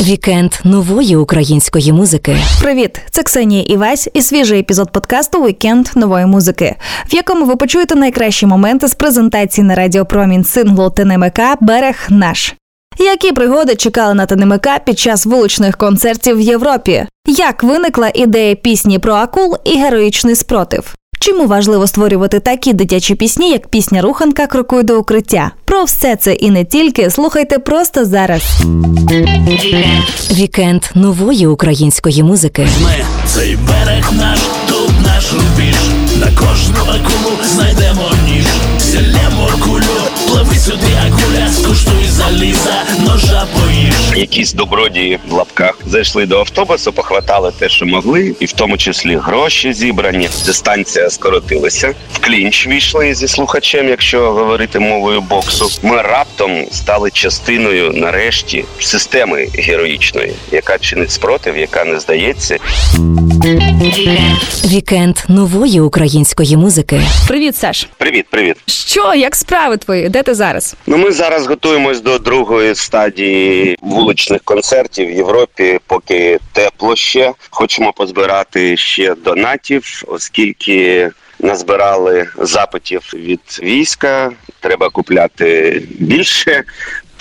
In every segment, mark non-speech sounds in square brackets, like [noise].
Вікенд нової української музики. Привіт, це Ксенія Івась і свіжий епізод подкасту Вікенд нової музики, в якому ви почуєте найкращі моменти з презентації на радіопромінь синглу ТНМК Берег наш. Які пригоди чекали на ТНМК під час вуличних концертів в Європі? Як виникла ідея пісні про акул і героїчний спротив? Чому важливо створювати такі дитячі пісні, як пісня Руханка Крокуй до укриття? Про все це і не тільки слухайте просто зараз. Вікенд нової української музики. Ми цей берег наш, тут наш рубіж. На кожну акулу знайдемо ніж. Зілємо кулю, пливи сюди, акуля, скуштуй заліза, ножа поїж. якісь добродії в лапках зайшли до автобусу, похватали те, що могли, і в тому числі гроші зібрані. Дистанція скоротилася. В клінч війшли зі слухачем, якщо говорити мовою боксу. Ми раптом стали частиною нарешті системи героїчної, яка чинить спротив, яка не здається. Вікенд нової української музики. Привіт, Саш. Привіт, привіт. Що, як справи твої? Де ти зараз? Ну, ми зараз готуємось до другої стадії вуличних концертів в Європі, поки тепло ще. Хочемо позбирати ще донатів, оскільки назбирали запитів від війська. Треба купляти більше.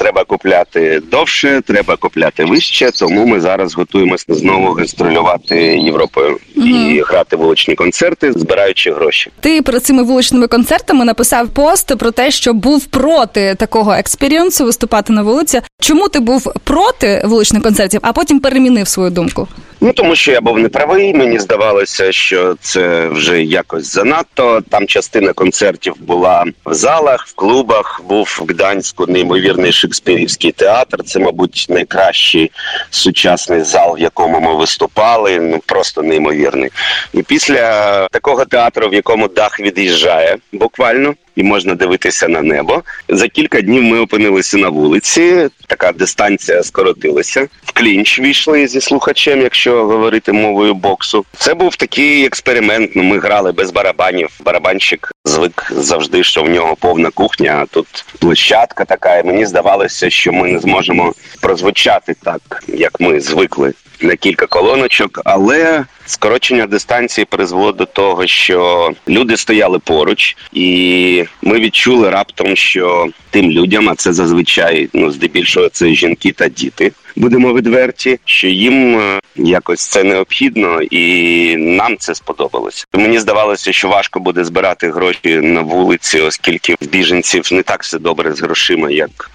Треба купляти довше, треба купляти вище. Тому ми зараз готуємося знову гастролювати Європою і грати вуличні концерти, збираючи гроші. Ти перед цими вуличними концертами написав пост про те, що був проти такого експеріенсу виступати на вулиці. Чому ти був проти вуличних концертів, а потім перемінив свою думку? Ну тому що я був неправий. Мені здавалося, що це вже якось занадто. Там частина концертів була в залах, в клубах. Був в Гданську неймовірний шекспірівський театр. Це, мабуть, найкращий сучасний зал, в якому ми виступали. Ну просто неймовірний. І після такого театру, в якому дах від'їжджає, буквально. І можна дивитися на небо. За кілька днів ми опинилися на вулиці. Така дистанція скоротилася. В клінч війшли зі слухачем, якщо говорити мовою боксу. Це був такий експеримент. Ну, ми грали без барабанів. Барабанщик звик завжди, що в нього повна кухня. А тут площадка така. І мені здавалося, що ми не зможемо прозвучати так, як ми звикли на кілька колоночок, але скорочення дистанції призвело до того, що люди стояли поруч, і ми відчули раптом, що тим людям, а це зазвичай ну здебільшого це жінки та діти. Будемо відверті, що їм е, якось це необхідно, і нам це сподобалося. Мені здавалося, що важко буде збирати гроші на вулиці, оскільки в біженців не так все добре з грошима, як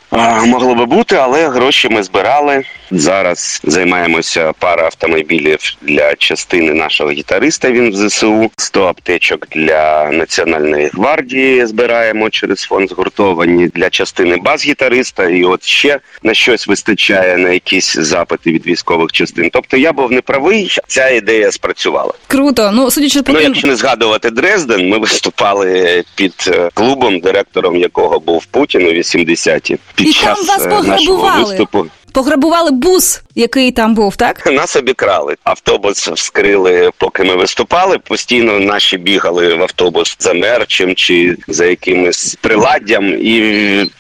могло би бути, але гроші ми збирали. Зараз займаємося пара автомобілів для частини нашого гітариста. Він в ЗСУ 100 аптечок для національної гвардії. Збираємо через фонд згуртовані для частини бас-гітариста. І от ще на щось вистачає на якісь запити від військових частин. Тобто я був неправий. Ця ідея спрацювала. Круто. Ну судячи по Ну, якщо не згадувати Дрезден, ми виступали під е, клубом, директором якого був Путін у 80-ті. І там вас е, пограбували. Пограбували бус, який там був, так? [laughs] нас обікрали. Автобус вскрили, поки ми виступали. Постійно наші бігали в автобус за мерчем чи за якимось приладдям, і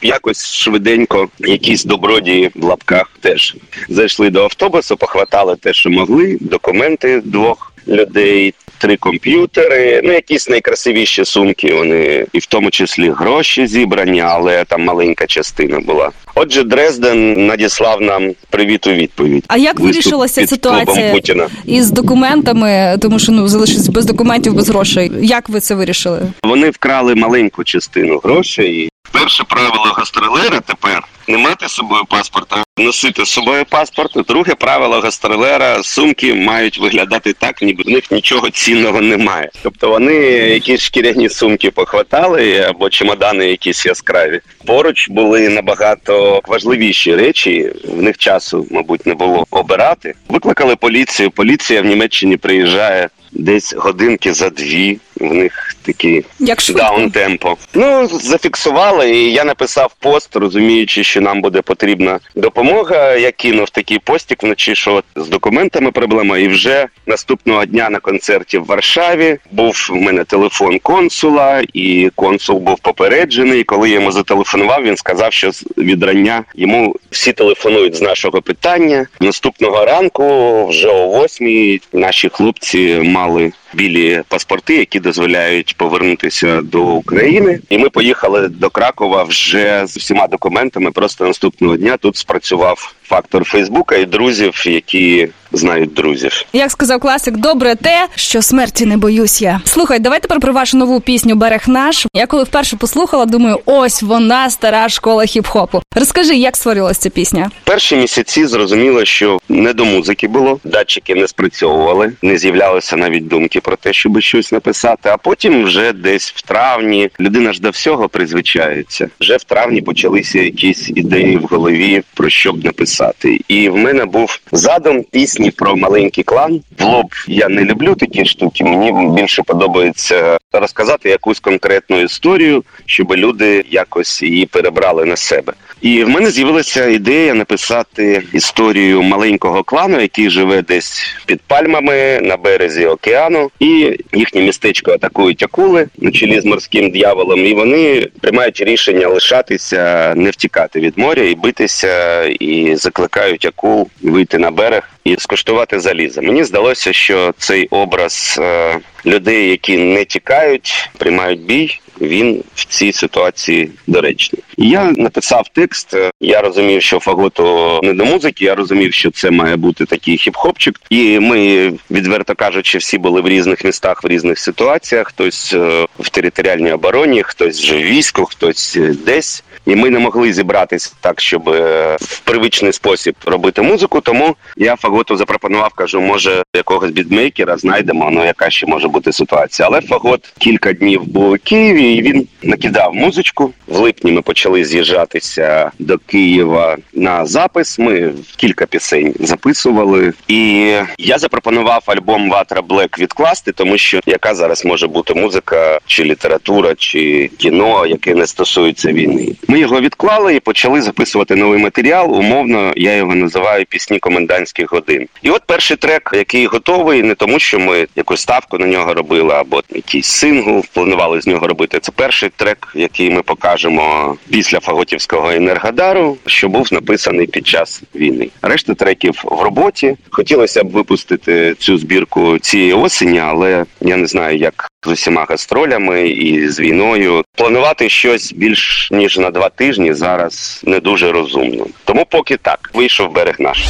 якось швиденько якісь добродії в лапках теж зайшли до автобусу, похватали те, що могли, документи двох людей. Три комп'ютери, ну якісь найкрасивіші сумки. Вони і в тому числі гроші зібрані, але там маленька частина була. Отже, Дрезден надіслав нам привіт у відповідь. А як Виступ вирішилася ситуація Путіна? із документами, тому що ну залишились без документів, без грошей. Як ви це вирішили? Вони вкрали маленьку частину грошей. Перше правило гастролера тепер не мати з собою паспорта, носити з собою паспорт. Друге правило гастролера сумки мають виглядати так, ніби в них нічого цінного немає. Тобто вони якісь шкіряні сумки похватали або чемодани якісь яскраві. Поруч були набагато важливіші речі. В них часу, мабуть, не було обирати. Викликали поліцію. Поліція в Німеччині приїжджає десь годинки за дві. В них такі Як швидко. даун темпо. Ну зафіксували, і я написав пост, розуміючи, що нам буде потрібна допомога. Я кинув такий постік вночі, що з документами проблема. І вже наступного дня на концерті в Варшаві був у мене телефон консула, і консул був попереджений. Коли я йому зателефонував, він сказав, що з- від рання йому всі телефонують з нашого питання. Наступного ранку, вже о восьмій, наші хлопці мали білі паспорти, які дозволяють повернутися до України. І ми поїхали до Кракова вже з всіма документами. Просто наступного дня тут спрацював фактор Фейсбука і друзів, які знають друзів. Як сказав класик, добре те, що смерті не боюсь я. Слухай, давай тепер про вашу нову пісню Берег наш. Я коли вперше послухала, думаю, ось вона стара школа хіп-хопу. Розкажи, як створилась ця пісня? Перші місяці зрозуміло, що не до музики було, датчики не спрацьовували, не з'являлися навіть думки про те, щоб щось написати. А потім, вже десь в травні, людина ж до всього призвичається. Вже в травні почалися якісь ідеї в голові про що б написати. І в мене був задум пісні про маленький клан. В лоб я не люблю такі штуки. Мені більше подобається розказати якусь конкретну історію, щоб люди якось її перебрали на себе. І в мене з'явилася ідея написати історію маленького клану, який живе десь під пальмами на березі океану, і їхнє містечко атакують акули на чолі з морським дьяволом. І вони приймають рішення лишатися, не втікати від моря і битися, і закликають акул вийти на берег і скуштувати заліза. Мені здалося, що цей образ е, людей, які не тікають, приймають бій. Він в цій ситуації доречний. Я написав текст. е, Я розумів, що фаготу не до музики. Я розумів, що це має бути такий хіп-хопчик. І ми, відверто кажучи, всі були в різних містах, в різних ситуаціях. Хтось е, в територіальній обороні, хтось вже в війську, хтось десь. І ми не могли зібратися так, щоб е, в привичний спосіб робити музику. Тому я Фаготу запропонував, кажу, може якогось бітмейкера знайдемо. Ну яка ще може бути ситуація. Але Фагот кілька днів був у Києві, і він накидав музичку. В липні ми почали з'їжджатися до Києва на запис. Ми кілька пісень записували, і я запропонував альбом Ватра Блек відкласти, тому що яка зараз може бути музика, чи література, чи кіно, яке не стосується війни. Ми його відклали і почали записувати новий матеріал. Умовно, я його називаю пісні комендантських годин. І от перший трек, який готовий, не тому, що ми якусь ставку на нього робили, або якийсь сингл планували з нього робити. Це перший трек, який ми покажемо після Фаготівського енергодару, що був написаний під час війни. Решта треків в роботі. Хотілося б випустити цю збірку цієї осені, але я не знаю, як з усіма гастролями і з війною. Планувати щось більш ніж на два тижні зараз не дуже розумно. Тому поки так вийшов берег наш.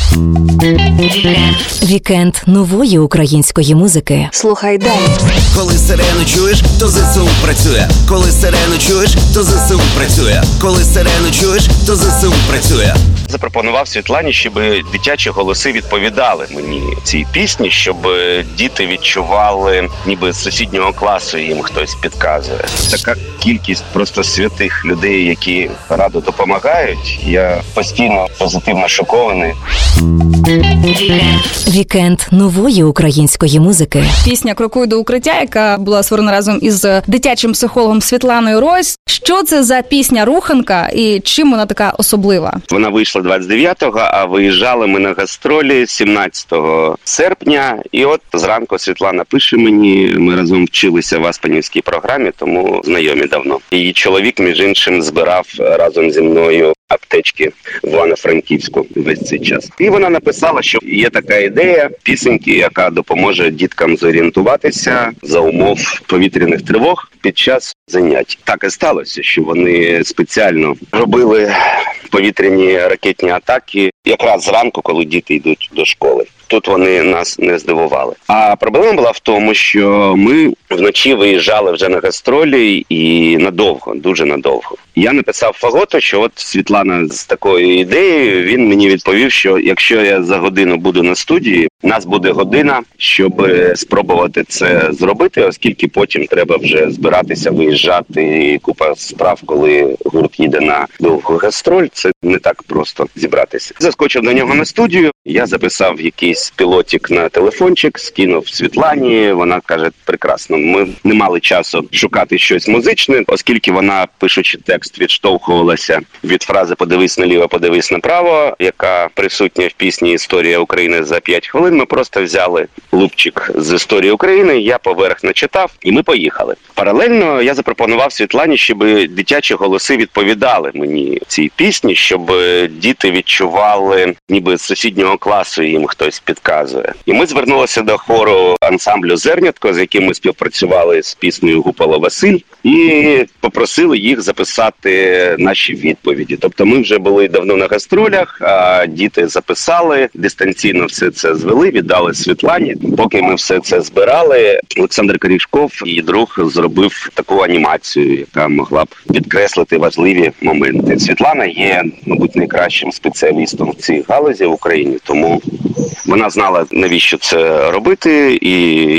Вікенд нової української музики. Слухай далі. Коли сирену чуєш, то ЗСУ працює. Коли сирену чуєш, то ЗСУ працює. Коли сирену чуєш, то ЗСУ працює. Запропонував Світлані, щоб дитячі голоси відповідали мені цій пісні, щоб е, діти відчували, ніби з сусіднього класу їм хтось підказує. Така кількість просто святих людей, які радо допомагають. Я постійно позитивно шокований. Вікенд нової української музики. Пісня Крокуй до укриття, яка була створена разом із дитячим психологом Світланою Рось. Що це за пісня руханка і чим вона така особлива? Вона вийшла 29-го, а виїжджали ми на гастролі 17 серпня. І от зранку Світлана пише мені. Ми разом вчилися в Аспанівській програмі, тому знайомі давно. Її чоловік, між іншим, збирав разом зі мною аптечки в Івано-Франківську весь цей час. І вона написала, що є така ідея пісеньки, яка допоможе діткам зорієнтуватися за умов повітряних тривог під час занять. Так і сталося, що вони спеціально робили повітряні ракетні атаки якраз зранку, коли діти йдуть до школи. Тут вони нас не здивували. А проблема була в тому, що ми вночі виїжджали вже на гастролі і надовго, дуже надовго. Я написав Фаготу, що от Світлана. Світлана з такою ідеєю. Він мені відповів, що якщо я за годину буду на студії, у нас буде година, щоб е, спробувати це зробити, оскільки потім треба вже збиратися, виїжджати. І купа справ, коли гурт їде на довгу гастроль. Це не так просто зібратися. Заскочив до нього на студію. Я записав якийсь пілотик на телефончик, скинув Світлані. Вона каже: прекрасно. Ми не мали часу шукати щось музичне, оскільки вона, пишучи текст, відштовхувалася від фрази Подивись наліво, подивись направо, яка присутня в пісні Історія України за 5 хвилин. Ми просто взяли лупчик з історії України. Я поверх начитав, і ми поїхали. Паралельно я запропонував Світлані, щоб дитячі голоси відповідали мені цій пісні, щоб діти відчували, ніби з сусіднього класу їм хтось підказує. І ми звернулися до хору ансамблю Зернятко, з яким ми співпрацювали з піснею Гупало Василь, і попросили їх записати наші відповіді. Тобто, ми вже були давно на гастролях, а діти записали дистанційно все це звели, віддали Світлані. Поки ми все це збирали, Олександр Корішков, її друг, зробив таку анімацію, яка могла б підкреслити важливі моменти. Світлана є, мабуть, найкращим спеціалістом в цій галузі в Україні, тому вона знала навіщо це робити і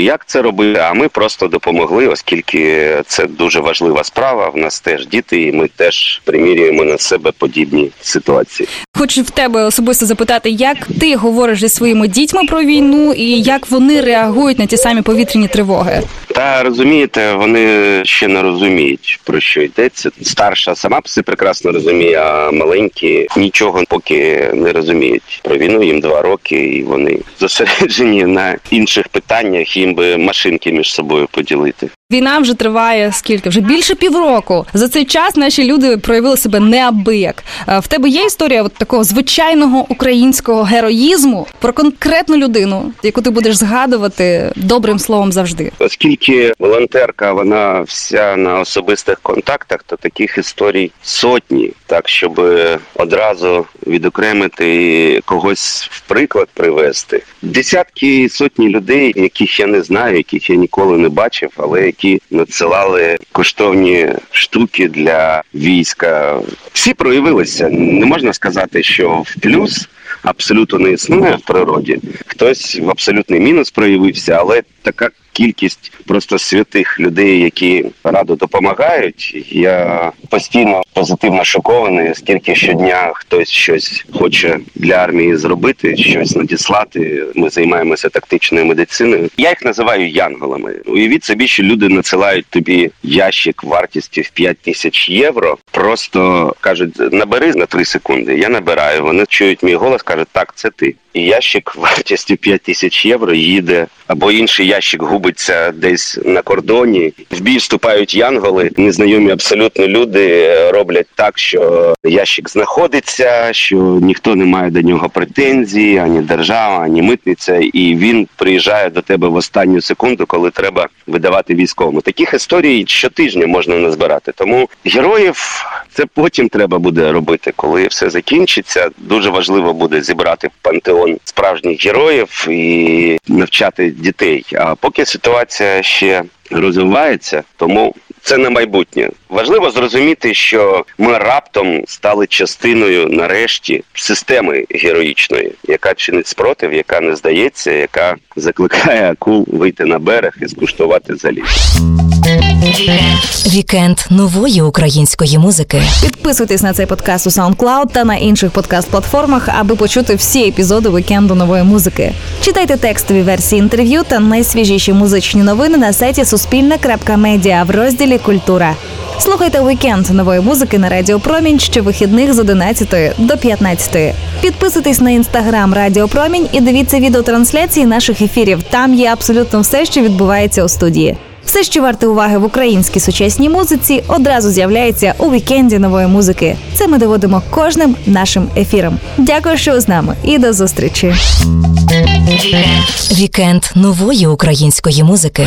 як це робити. А ми просто допомогли, оскільки це дуже важлива справа. В нас теж діти, і ми теж примірюємо на себе подібні ситуації. Хочу в тебе особисто запитати, як ти говориш зі своїми дітьми про війну і як вони реагують на ті самі повітряні тривоги? Та розумієте, вони ще не розуміють про що йдеться. Старша сама все прекрасно розуміє, а маленькі нічого поки не розуміють про війну. Їм два роки, і вони зосереджені на інших питаннях. Їм би машинки між собою поділити. Війна вже триває скільки? Вже більше півроку. За цей час наші люди проявили себе неабияк. Е, В тебе є історія от такого звичайного українського героїзму про конкретну людину, яку ти будеш згадувати добрим словом завжди. Оскільки волонтерка, вона вся на особистих контактах, то таких історій сотні. Так, щоб одразу відокремити і когось в приклад привести. Десятки сотні людей, яких я не знаю, яких я ніколи не бачив, але які надсилали коштовні штуки для війська. Всі проявилися. Не можна сказати, що в плюс абсолютно не існує в природі. Хтось в абсолютний мінус проявився, але така кількість просто святих людей, які радо допомагають. Я постійно позитивно шокований, скільки щодня хтось щось хоче для армії зробити, щось надіслати. Ми займаємося тактичною медициною. Я їх називаю янголами. Уявіть собі, що люди надсилають тобі ящик вартістю в 5 тисяч євро. Просто кажуть, набери на 3 секунди. Я набираю. Вони чують мій голос, кажуть, так, це ти. І ящик вартістю 5 тисяч євро їде, або інший ящик губиться десь на кордоні. В бій вступають янголи. Незнайомі абсолютно люди е, роблять так, що ящик знаходиться, що ніхто не має до нього претензій, ані держава, ані митниця, і він приїжджає до тебе в останню секунду, коли треба видавати військовому. Таких історій щотижня можна назбирати. Тому героїв це потім треба буде робити, коли все закінчиться. Дуже важливо буде зібрати пантеон справжніх героїв і навчати дітей. А поки ситуація ще розвивається, тому це на майбутнє. Важливо зрозуміти, що ми раптом стали частиною нарешті системи героїчної, яка чинить спротив, яка не здається, яка закликає акул вийти на берег і скуштувати заліз. Вікенд нової української музики. Підписуйтесь на цей подкаст у SoundCloud та на інших подкаст-платформах, аби почути всі епізоди вікенду нової музики. Читайте текстові версії інтерв'ю та найсвіжіші музичні новини на сайті Суспільне.Медіа в розділі Культура. Слухайте вікенд нової музики на Радіо Промінь щовихідних з 11 до 15. Підписуйтесь на інстаграм Радіо Промінь і дивіться відеотрансляції наших ефірів. Там є абсолютно все, що відбувається у студії. Все, що варте уваги в українській сучасній музиці, одразу з'являється у вікенді нової музики. Це ми доводимо кожним нашим ефіром. Дякую, що з нами, і до зустрічі. Вікенд нової української музики.